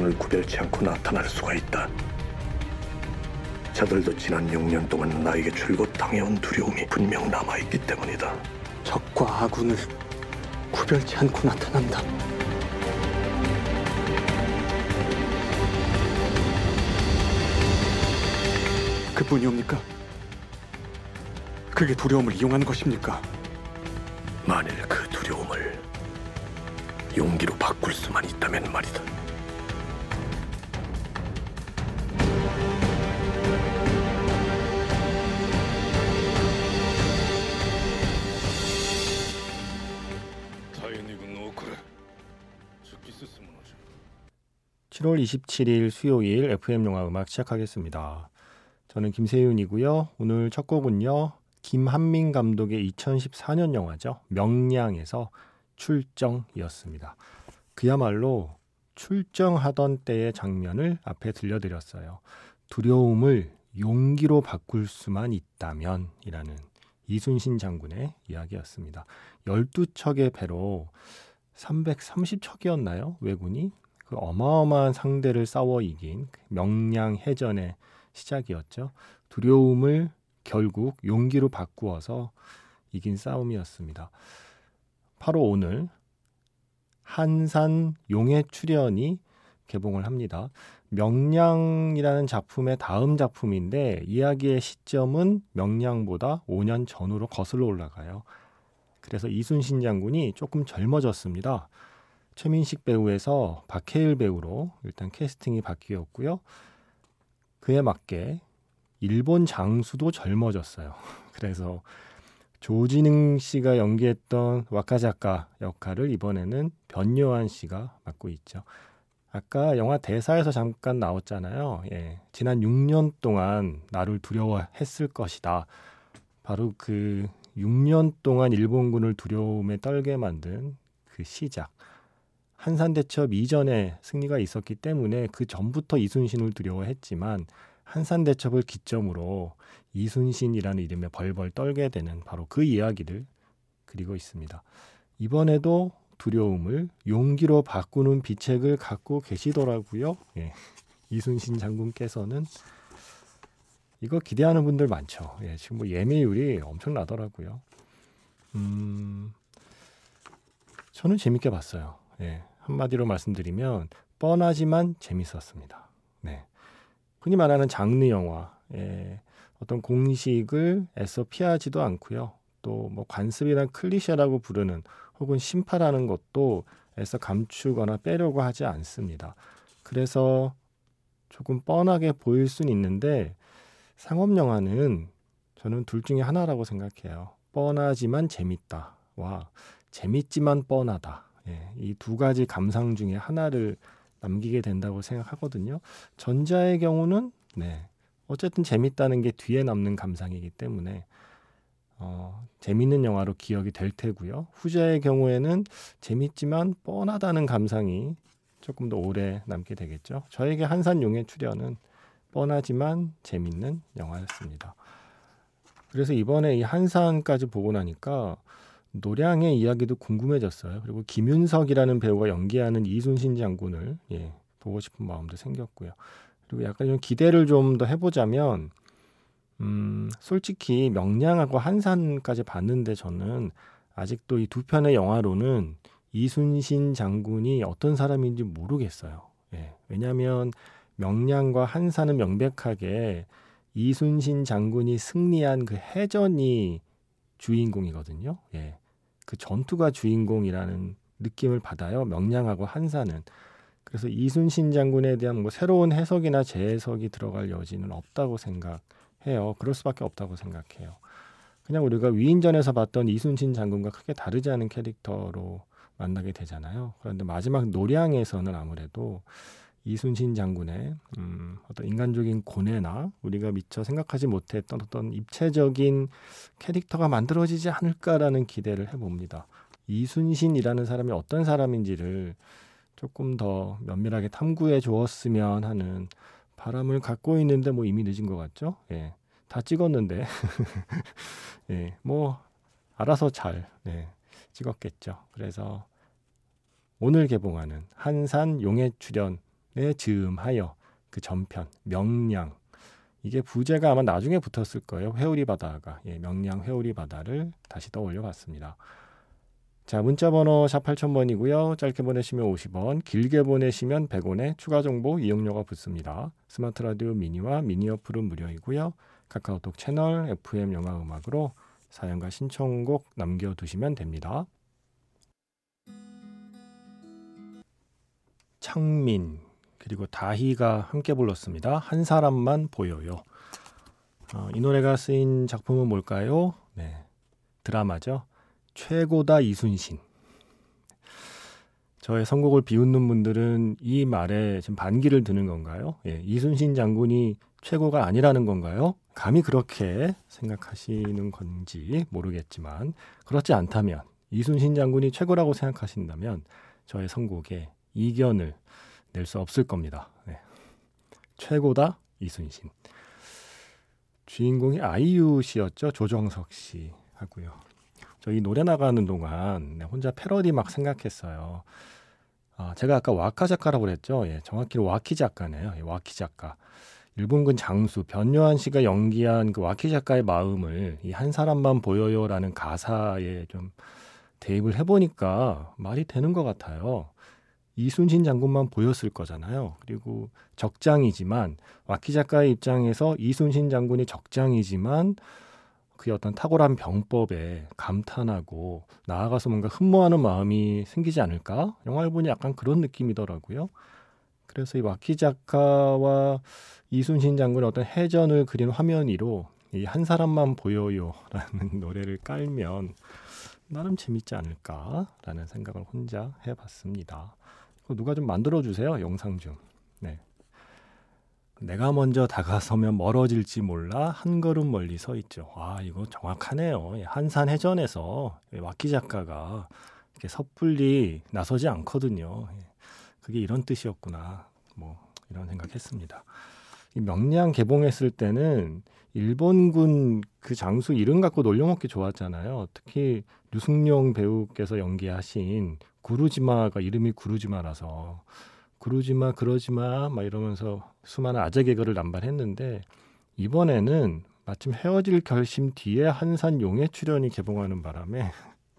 아군을 구별치 않고 나타날 수가 있다. 저들도 지난 6년 동안 나에게 줄곧 당해온 두려움이 분명 남아있기 때문이다. 적과 아군을 구별치 않고 나타난다. 그뿐이옵니까? 그게 두려움을 이용한 것입니까? 만일 그 두려움을 용기로 바꿀 수만 있다면 말이다. 7월 27일 수요일 FM 영화 음악 시작하겠습니다. 저는 김세윤이고요. 오늘 첫 곡은요. 김한민 감독의 2014년 영화죠. 명량에서 출정이었습니다. 그야말로 출정하던 때의 장면을 앞에 들려드렸어요. 두려움을 용기로 바꿀 수만 있다면 이라는 이순신 장군의 이야기였습니다. 12척의 배로 330척이었나요? 왜군이? 그 어마어마한 상대를 싸워 이긴 명량 해전의 시작이었죠. 두려움을 결국 용기로 바꾸어서 이긴 싸움이었습니다. 바로 오늘 한산 용의 출연이 개봉을 합니다. 명량이라는 작품의 다음 작품인데 이야기의 시점은 명량보다 5년 전으로 거슬러 올라가요. 그래서 이순신 장군이 조금 젊어졌습니다. 최민식 배우에서 박해일 배우로 일단 캐스팅이 바뀌었고요. 그에 맞게 일본 장수도 젊어졌어요. 그래서 조진흥 씨가 연기했던 와카자카 역할을 이번에는 변요한 씨가 맡고 있죠. 아까 영화 대사에서 잠깐 나왔잖아요. 예. 지난 6년 동안 나를 두려워했을 것이다. 바로 그 6년 동안 일본군을 두려움에 떨게 만든 그 시작. 한산대첩 이전에 승리가 있었기 때문에 그 전부터 이순신을 두려워했지만 한산대첩을 기점으로 이순신이라는 이름에 벌벌 떨게 되는 바로 그 이야기를 그리고 있습니다. 이번에도 두려움을 용기로 바꾸는 비책을 갖고 계시더라고요. 예. 이순신 장군께서는 이거 기대하는 분들 많죠. 예, 지금 뭐 예매율이 엄청나더라고요. 음, 저는 재밌게 봤어요. 예, 한마디로 말씀드리면 뻔하지만 재밌었습니다. 네. 흔히 말하는 장르 영화, 예, 어떤 공식을 애써 피하지도 않고요. 또 뭐 관습이나 클리셰라고 부르는 혹은 심파라는 것도 애써 감추거나 빼려고 하지 않습니다. 그래서 조금 뻔하게 보일 수는 있는데 상업 영화는 저는 둘 중에 하나라고 생각해요. 뻔하지만 재밌다와 재밌지만 뻔하다. 예, 이 두 가지 감상 중에 하나를 남기게 된다고 생각하거든요. 전자의 경우는 네. 어쨌든 재밌다는 게 뒤에 남는 감상이기 때문에 어, 재밌는 영화로 기억이 될 테고요. 후자의 경우에는 재밌지만 뻔하다는 감상이 조금 더 오래 남게 되겠죠. 저에게 한산용의 출연은 뻔하지만 재밌는 영화였습니다. 그래서 이번에 이 한산까지 보고 나니까 노량의 이야기도 궁금해졌어요. 그리고 김윤석이라는 배우가 연기하는 이순신 장군을 예, 보고 싶은 마음도 생겼고요. 그리고 약간 좀 기대를 좀 더 해보자면, 음, 솔직히 명량하고 한산까지 봤는데 저는 아직도 이 두 편의 영화로는 이순신 장군이 어떤 사람인지 모르겠어요. 예, 왜냐하면 명량과 한산은 명백하게 이순신 장군이 승리한 그 해전이 주인공이거든요. 예. 그 전투가 주인공이라는 느낌을 받아요. 명량하고 한산은. 그래서 이순신 장군에 대한 뭐 새로운 해석이나 재해석이 들어갈 여지는 없다고 생각해요. 그럴 수밖에 없다고 생각해요. 그냥 우리가 위인전에서 봤던 이순신 장군과 크게 다르지 않은 캐릭터로 만나게 되잖아요. 그런데 마지막 노량에서는 아무래도 이순신 장군의 음, 어떤 인간적인 고뇌나 우리가 미처 생각하지 못했던 어떤 입체적인 캐릭터가 만들어지지 않을까라는 기대를 해봅니다. 이순신이라는 사람이 어떤 사람인지를 조금 더 면밀하게 탐구해 주었으면 하는 바람을 갖고 있는데 뭐 이미 늦은 것 같죠? 예. 다 찍었는데 예, 뭐 알아서 잘 네, 찍었겠죠. 그래서 오늘 개봉하는 한산 용해 출연에 즈음하여 그 전편 명량 이게 부제가 아마 나중에 붙었을 거예요. 회오리 바다가 예, 명량 회오리 바다를 다시 떠올려 봤습니다. 자, 문자 번호 샵 8000번이고요. 짧게 보내시면 50원, 길게 보내시면 100원의 추가 정보 이용료가 붙습니다. 스마트 라디오 미니와 미니 어플은 무료이고요. 카카오톡 채널 FM 영화 음악으로 사연과 신청곡 남겨 두시면 됩니다. 창민 그리고 다희가 함께 불렀습니다. 한 사람만 보여요. 어, 이 노래가 쓰인 작품은 뭘까요? 네, 드라마죠. 최고다 이순신. 저의 선곡을 비웃는 분들은 이 말에 지금 반기를 드는 건가요? 예, 이순신 장군이 최고가 아니라는 건가요? 감히 그렇게 생각하시는 건지 모르겠지만 그렇지 않다면 이순신 장군이 최고라고 생각하신다면 저의 선곡에 이견을 낼 수 없을 겁니다. 네. 최고다 이순신. 주인공이 아이유 씨였죠. 조정석 씨 하고요. 저 이 노래 나가는 동안 네, 혼자 패러디 막 생각했어요. 아, 제가 아까 와카 작가라고 그랬죠. 예, 정확히는 와키 작가네요. 예, 와키 작가. 일본군 장수 변요한 씨가 연기한 그 와키 작가의 마음을 이 한 사람만 보여요라는 가사에 좀 대입을 해보니까 말이 되는 것 같아요. 이순신 장군만 보였을 거잖아요. 그리고 적장이지만 와키 작가의 입장에서 이순신 장군이 적장이지만 그의 어떤 탁월한 병법에 감탄하고 나아가서 뭔가 흠모하는 마음이 생기지 않을까? 영화를 보니 약간 그런 느낌이더라고요. 그래서 이 와키 작가와 이순신 장군의 어떤 해전을 그린 화면 위로 이 한 사람만 보여요라는 노래를 깔면 나름 재밌지 않을까라는 생각을 혼자 해봤습니다. 누가 좀 만들어 주세요 영상 좀. 네. 내가 먼저 다가서면 멀어질지 몰라 한 걸음 멀리 서 있죠. 아 이거 정확하네요. 예, 한산 해전에서 와키 작가가 이렇게 섣불리 나서지 않거든요. 예, 그게 이런 뜻이었구나. 뭐 이런 생각했습니다. 이 명량 개봉했을 때는 일본군 그 장수 이름 갖고 놀려먹기 좋았잖아요. 특히 류승룡 배우께서 연기하신 구루지마가 이름이 구루지마라서 구루지마 그러지마 막 이러면서 수많은 아재 개그를 남발했는데 이번에는 마침 헤어질 결심 뒤에 한산 용의 출연이 개봉하는 바람에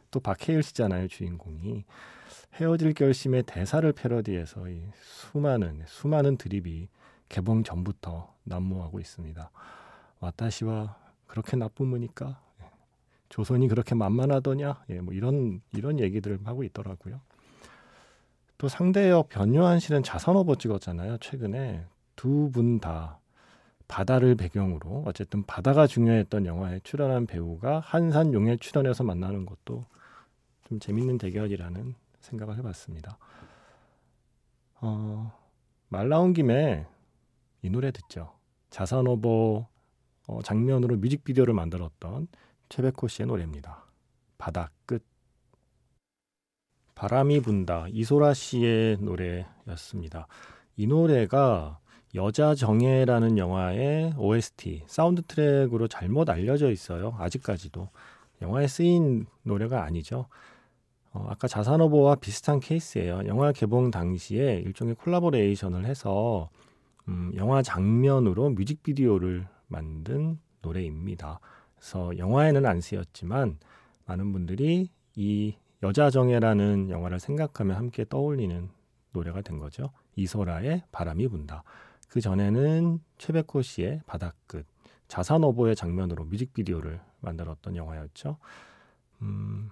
또 박해일 씨잖아요 주인공이 헤어질 결심의 대사를 패러디해서 이 수많은 수많은 드립이 개봉 전부터 난무하고 있습니다. 와타시와 그렇게 분이까 조선이 그렇게 만만하더냐? 예, 뭐 이런 이런 얘기들을 하고 있더라고요. 또 상대역 변요한 씨는 자선어버 찍었잖아요. 최근에 두 분 다 바다를 배경으로 어쨌든 바다가 중요했던 영화에 출연한 배우가 한산 용에 출연해서 만나는 것도 좀 재밌는 대결이라는 생각을 해봤습니다. 어, 말 나온 김에 이 노래 듣죠. 자산어보 어, 장면으로 뮤직비디오를 만들었던 최백호 씨의 노래입니다. 바다 끝. 바람이 분다. 이소라 씨의 노래였습니다. 이 노래가 여자 정혜라는 영화의 OST 사운드 트랙으로 잘못 알려져 있어요. 아직까지도 영화에 쓰인 노래가 아니죠. 어, 아까 자산어보와 비슷한 케이스예요. 영화 개봉 당시에 일종의 콜라보레이션을 해서 음, 영화 장면으로 뮤직비디오를 만든 노래입니다. 그래서 영화에는 안 쓰였지만 많은 분들이 이 여자 정예라는 영화를 생각하면 함께 떠올리는 노래가 된 거죠. 이소라의 바람이 분다. 그 전에는 최백호 씨의 바다끝, 자산어보의 장면으로 뮤직비디오를 만들었던 영화였죠. 음,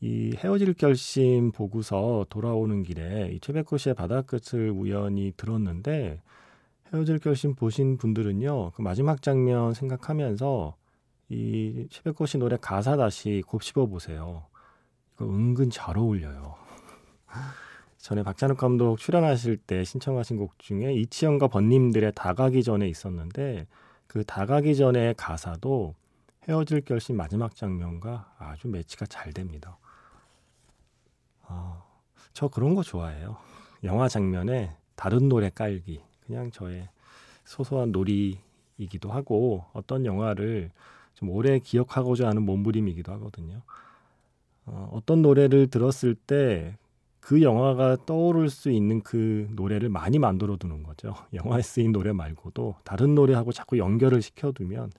이 헤어질 결심 보고서 돌아오는 길에 이 최백호 씨의 바다끝을 우연히 들었는데 헤어질 결심 보신 분들은요, 그 마지막 장면 생각하면서 이 최백호 씨 노래 가사 다시 곱씹어 보세요. 이거 은근 잘 어울려요. 전에 박찬욱 감독 출연하실 때 신청하신 곡 중에 이치현과 번님들의 다가기 전에 있었는데 그 다가기 전의 가사도 헤어질 결심 마지막 장면과 아주 매치가 잘 됩니다. 아, 저 그런 거 좋아해요. 영화 장면에 다른 노래 깔기. 그냥 저의 소소한 놀이이기도 하고 어떤 영화를 좀 오래 기억하고자 하는 몸부림이기도 하거든요. 어, 어떤 노래를 들었을 때 그 영화가 떠오를 수 있는 그 노래를 많이 만들어 두는 거죠. 영화에 쓰인 노래 말고도 다른 노래하고 자꾸 연결을 시켜두면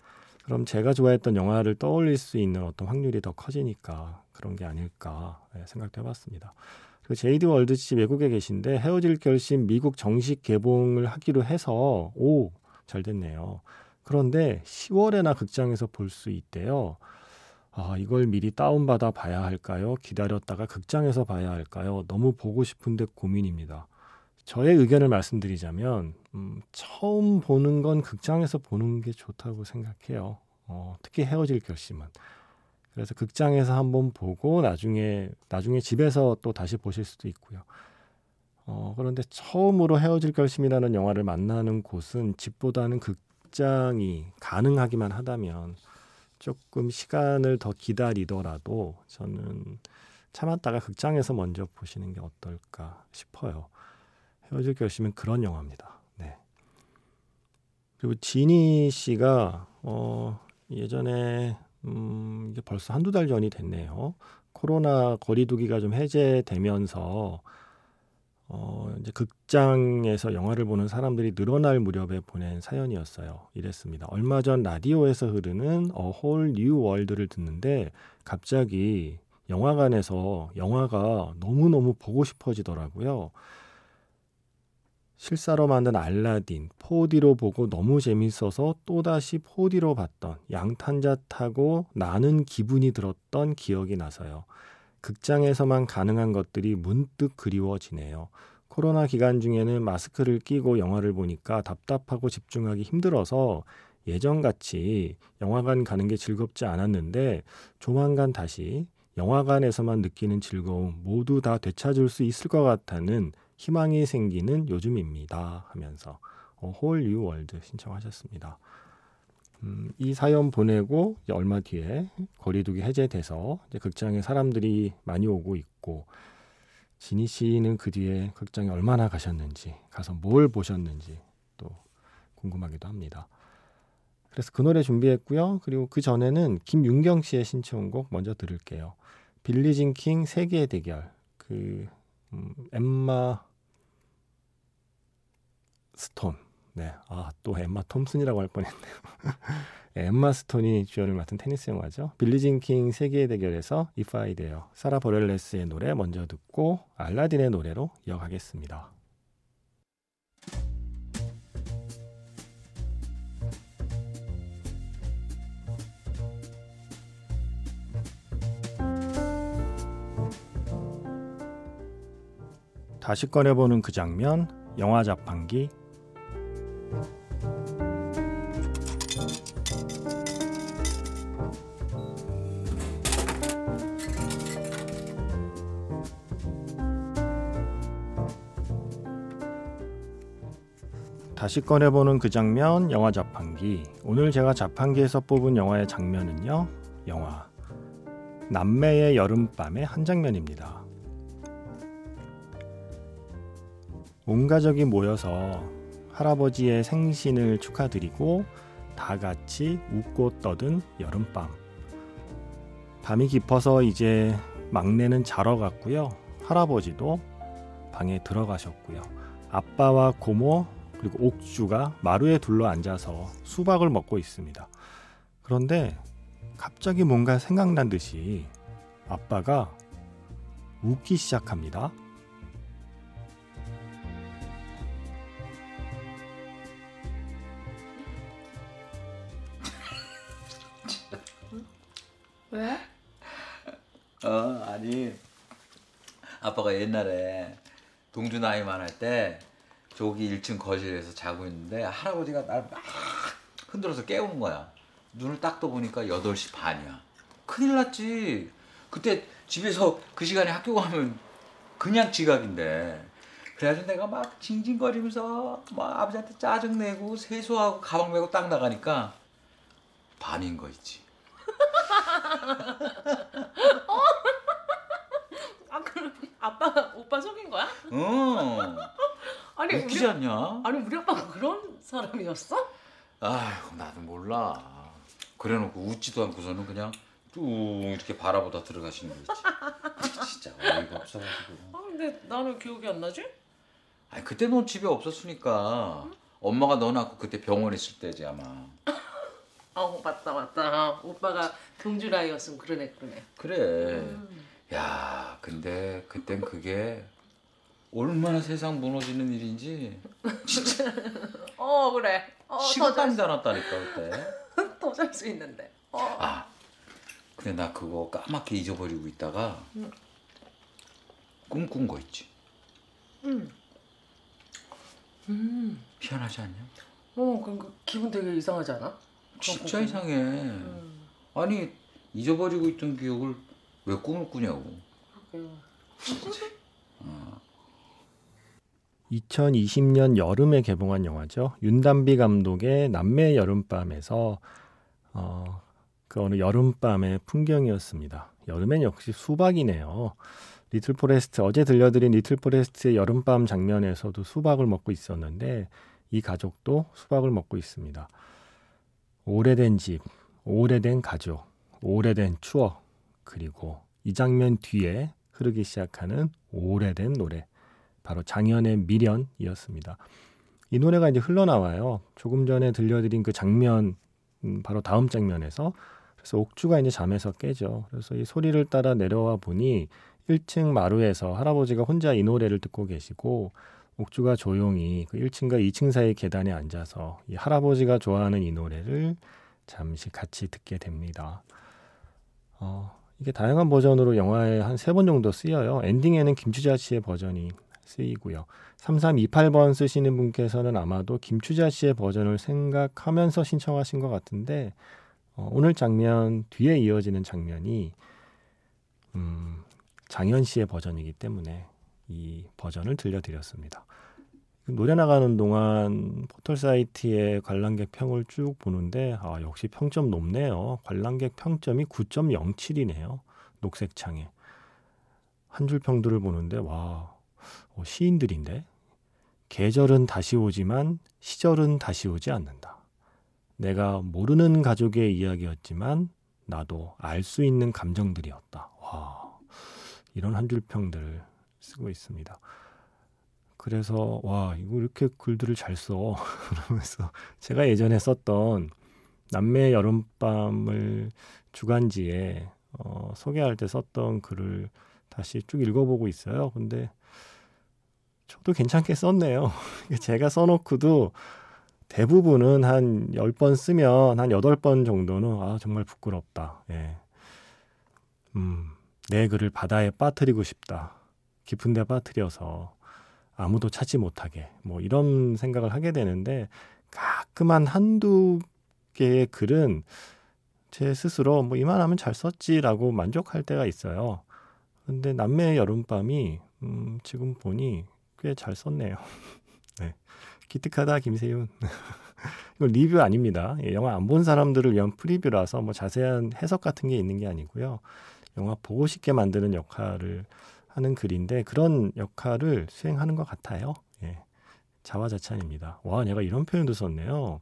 그럼 제가 좋아했던 영화를 떠올릴 수 있는 어떤 확률이 더 커지니까 그런 게 아닐까 네, 생각도 해봤습니다. 그리고 제이드 월드 씨 외국에 계신데 헤어질 결심 미국 정식 개봉을 하기로 해서 오 잘 됐네요. 그런데 10월에나 극장에서 볼 수 있대요. 아, 이걸 미리 다운받아 봐야 할까요? 기다렸다가 극장에서 봐야 할까요? 너무 보고 싶은데 고민입니다. 저의 의견을 말씀드리자면, 음, 처음 보는 건 극장에서 보는 게 좋다고 생각해요. 어, 특히 헤어질 결심은. 그래서 극장에서 한번 보고 나중에, 나중에 집에서 또 다시 보실 수도 있고요. 어, 그런데 처음으로 헤어질 결심이라는 영화를 만나는 곳은 집보다는 극 장이 가능하기만 하다면 조금 시간을 더 기다리더라도 저는 참았다가 극장에서 먼저 보시는 게 어떨까 싶어요. 헤어질 결심은 그런 영화입니다. 네. 그리고 지니 씨가 어 예전에 음 이게 벌써 한두 달 전이 됐네요. 코로나 거리두기가 좀 해제되면서 어, 이제 극장에서 영화를 보는 사람들이 늘어날 무렵에 보낸 사연이었어요. 이랬습니다. 얼마 전 라디오에서 흐르는 어홀뉴 월드를 듣는데 갑자기 영화관에서 영화가 너무너무 보고 싶어지더라고요. 실사로 만든 알라딘, 4D로 보고 너무 재밌어서 또다시 4D로 봤던 양탄자 타고 나는 기분이 들었던 기억이 나서요. 극장에서만 가능한 것들이 문득 그리워지네요. 코로나 기간 중에는 마스크를 끼고 영화를 보니까 답답하고 집중하기 힘들어서 예전같이 영화관 가는 게 즐겁지 않았는데 조만간 다시 영화관에서만 느끼는 즐거움 모두 다 되찾을 수 있을 것 같다는 희망이 생기는 요즘입니다 하면서 홀유 월드 신청하셨습니다. 음, 이 사연 보내고 얼마 뒤에 거리두기 해제돼서 극장에 사람들이 많이 오고 있고 지니 씨는 그 뒤에 극장에 얼마나 가셨는지 가서 뭘 보셨는지 또 궁금하기도 합니다. 그래서 그 노래 준비했고요. 그리고 그 전에는 김윤경 씨의 신청곡 먼저 들을게요. 빌리 진 킹 세기의 대결 그 음, 엠마 스톤 네. 아, 또 엠마 톰슨이라고 할 뻔했네요. 엠마 스톤이 주연을 맡은 테니스 영화죠. 빌리 진 킹 세기의 대결에서 If I Dare, 사라 버렐레스의 노래 먼저 듣고 알라딘의 노래로 이어가겠습니다. 다시 꺼내보는 그 장면, 영화 자판기 다시 꺼내보는 그 장면, 영화 자판기. 오늘 제가 자판기에서 뽑은 영화의 장면은요, 영화 남매의 여름밤의 한 장면입니다. 온 가족이 모여서 할아버지의 생신을 축하드리고 다 같이 웃고 떠든 여름밤. 밤이 깊어서 이제 막내는 자러 갔고요. 할아버지도 방에 들어가셨고요. 아빠와 고모 그리고 옥주가 마루에 둘러 앉아서 수박을 먹고 있습니다. 그런데 갑자기 뭔가 생각난 듯이 아빠가 웃기 시작합니다. 왜? 어 아니 아빠가 옛날에 동주 나이만 할때 저기 1층 거실에서 자고 있는데 할아버지가 날 막 흔들어서 깨우는 거야. 눈을 딱 떠보니까 8시 반이야. 큰일 났지. 그때 집에서 그 시간에 학교 가면 그냥 지각인데. 그래가지고 내가 막 징징거리면서 막 아버지한테 짜증내고 세수하고 가방 메고 딱 나가니까 반인 거 있지. 아 그럼 아빠가 오빠 속인 거야? 응 아니 웃기지 우리 않냐? 아니 우리 아빠가 그런 사람이었어? 아휴 나도 몰라 그래놓고 웃지도 않고서는 그냥 쭉 이렇게 바라보다 들어가시는 거지 진짜 어이가 없어가지고. 아 근데 나는 기억이 안 나지? 아니 그때 넌 집에 없었으니까 엄마가 너 낳고 그때 병원에 있을 때지 아마. 아 맞다 맞다. 오빠가 동주라이였으면 그러네 그러네. 그래. 음. 야 근데 그땐 그게 얼마나 세상 무너지는 일인지 어 그래. 시간이 다 났다니까 그때. 더 잘 수 있는데. 어. 아 근데 나 그거 까맣게 잊어버리고 있다가 응. 꿈꾼 거 있지. 음. 음. 희한하지 않냐? 어 그럼 그 기분 되게 이상하지 않아? 진짜 그거 이상해. 음. 아니 잊어버리고 있던 기억을 왜 꿈을 꾸냐고. 그래요. 2020년 여름에 개봉한 영화죠. 윤단비 감독의 남매의 여름밤에서 어, 그 어느 여름밤의 풍경이었습니다. 여름엔 역시 수박이네요. 리틀 포레스트 어제 들려드린 리틀 포레스트의 여름밤 장면에서도 수박을 먹고 있었는데 이 가족도 수박을 먹고 있습니다. 오래된 집, 오래된 가족, 오래된 추억 그리고 이 장면 뒤에 흐르기 시작하는 오래된 노래 바로 장현의 미련이었습니다. 이 노래가 이제 흘러나와요. 조금 전에 들려드린 그 장면 음, 바로 다음 장면에서 그래서 옥주가 이제 잠에서 깨죠. 그래서 이 소리를 따라 내려와 보니 1층 마루에서 할아버지가 혼자 이 노래를 듣고 계시고 옥주가 조용히 그 1층과 2층 사이 계단에 앉아서 이 할아버지가 좋아하는 이 노래를 잠시 같이 듣게 됩니다. 어, 이게 다양한 버전으로 영화에 한 세 번 정도 쓰여요. 엔딩에는 김추자 씨의 버전이 쓰이고요. 3328번 쓰시는 분께서는 아마도 김추자 씨의 버전을 생각하면서 신청하신 것 같은데 어, 오늘 장면 뒤에 이어지는 장면이 음, 장현 씨의 버전이기 때문에 이 버전을 들려드렸습니다. 노래 나가는 동안 포털 사이트의 관람객 평을 쭉 보는데 아, 역시 평점 높네요. 관람객 평점이 9.07이네요. 녹색 창에 한 줄 평들을 보는데 와 어, 시인들인데 계절은 다시 오지만 시절은 다시 오지 않는다. 내가 모르는 가족의 이야기였지만 나도 알 수 있는 감정들이었다. 와 이런 한 줄 평들을 쓰고 있습니다. 그래서 와 이거 이렇게 글들을 잘 써. 그러면서 제가 예전에 썼던 남매의 여름밤을 주간지에 어, 소개할 때 썼던 글을 다시 쭉 읽어보고 있어요. 근데 저도 괜찮게 썼네요. 제가 써놓고도 대부분은 한 10번 쓰면 한 8번 정도는 아, 정말 부끄럽다. 예. 음, 내 글을 바다에 빠뜨리고 싶다. 깊은 데 빠뜨려서 아무도 찾지 못하게. 뭐 이런 생각을 하게 되는데 가끔 한 한두 개의 글은 제 스스로 뭐 이만하면 잘 썼지라고 만족할 때가 있어요. 근데 남매의 여름밤이 음, 지금 보니 꽤 잘 썼네요. 네. 기특하다 김세윤. 이거 리뷰 아닙니다. 예, 영화 안 본 사람들을 위한 프리뷰라서 뭐 자세한 해석 같은 게 있는 게 아니고요. 영화 보고 싶게 만드는 역할을 하는 글인데 그런 역할을 수행하는 것 같아요. 예. 자화자찬입니다. 와, 내가 이런 표현도 썼네요.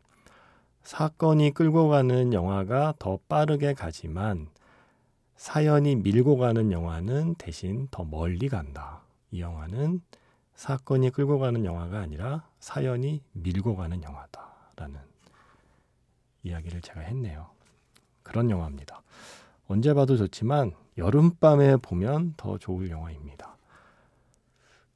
사건이 끌고 가는 영화가 더 빠르게 가지만 사연이 밀고 가는 영화는 대신 더 멀리 간다. 이 영화는 사건이 끌고 가는 영화가 아니라 사연이 밀고 가는 영화다라는 이야기를 제가 했네요. 그런 영화입니다. 언제 봐도 좋지만 여름밤에 보면 더 좋을 영화입니다.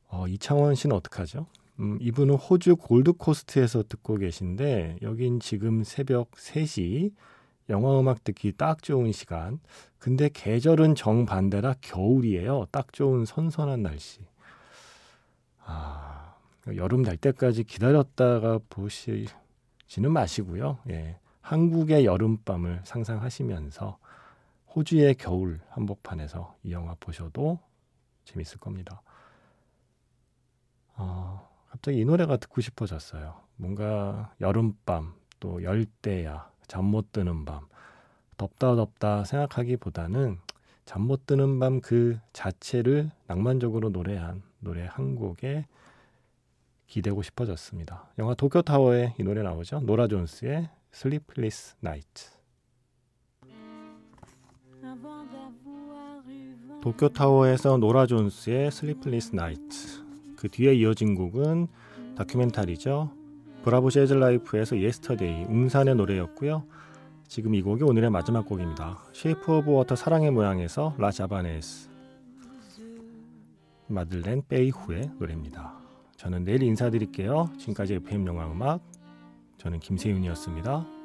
어, 이창원 씨는 어떡하죠? 음, 이분은 호주 골드코스트에서 듣고 계신데 여긴 지금 새벽 3시 영화 음악 듣기 딱 좋은 시간. 근데 계절은 정반대라 겨울이에요. 딱 좋은 선선한 날씨. 아, 여름 날 때까지 기다렸다가 보시지는 마시고요. 예. 한국의 여름밤을 상상하시면서 호주의 겨울 한복판에서 이 영화 보셔도 재밌을 겁니다. 어, 갑자기 이 노래가 듣고 싶어졌어요. 뭔가 여름밤, 또 열대야, 잠 못 드는 밤, 덥다 덥다 생각하기보다는 잠 못 드는 밤 그 자체를 낭만적으로 노래한 노래 한 곡에 기대고 싶어졌습니다. 영화 도쿄타워에 이 노래 나오죠. 노라 존스의 Sleepless Night. 도쿄 타워에서 노라 존스의 Sleepless Night. 그 뒤에 이어진 곡은 다큐멘터리죠. Bravo Jazz Life에서 Yesterday 웅산의 노래였고요. 지금 이 곡이 오늘의 마지막 곡입니다. Shape of Water 사랑의 모양에서 La Javanaise 마들렌 베이후의 노래입니다. 저는 내일 인사드릴게요. 지금까지 FM 영화 음악 저는 김세윤이었습니다.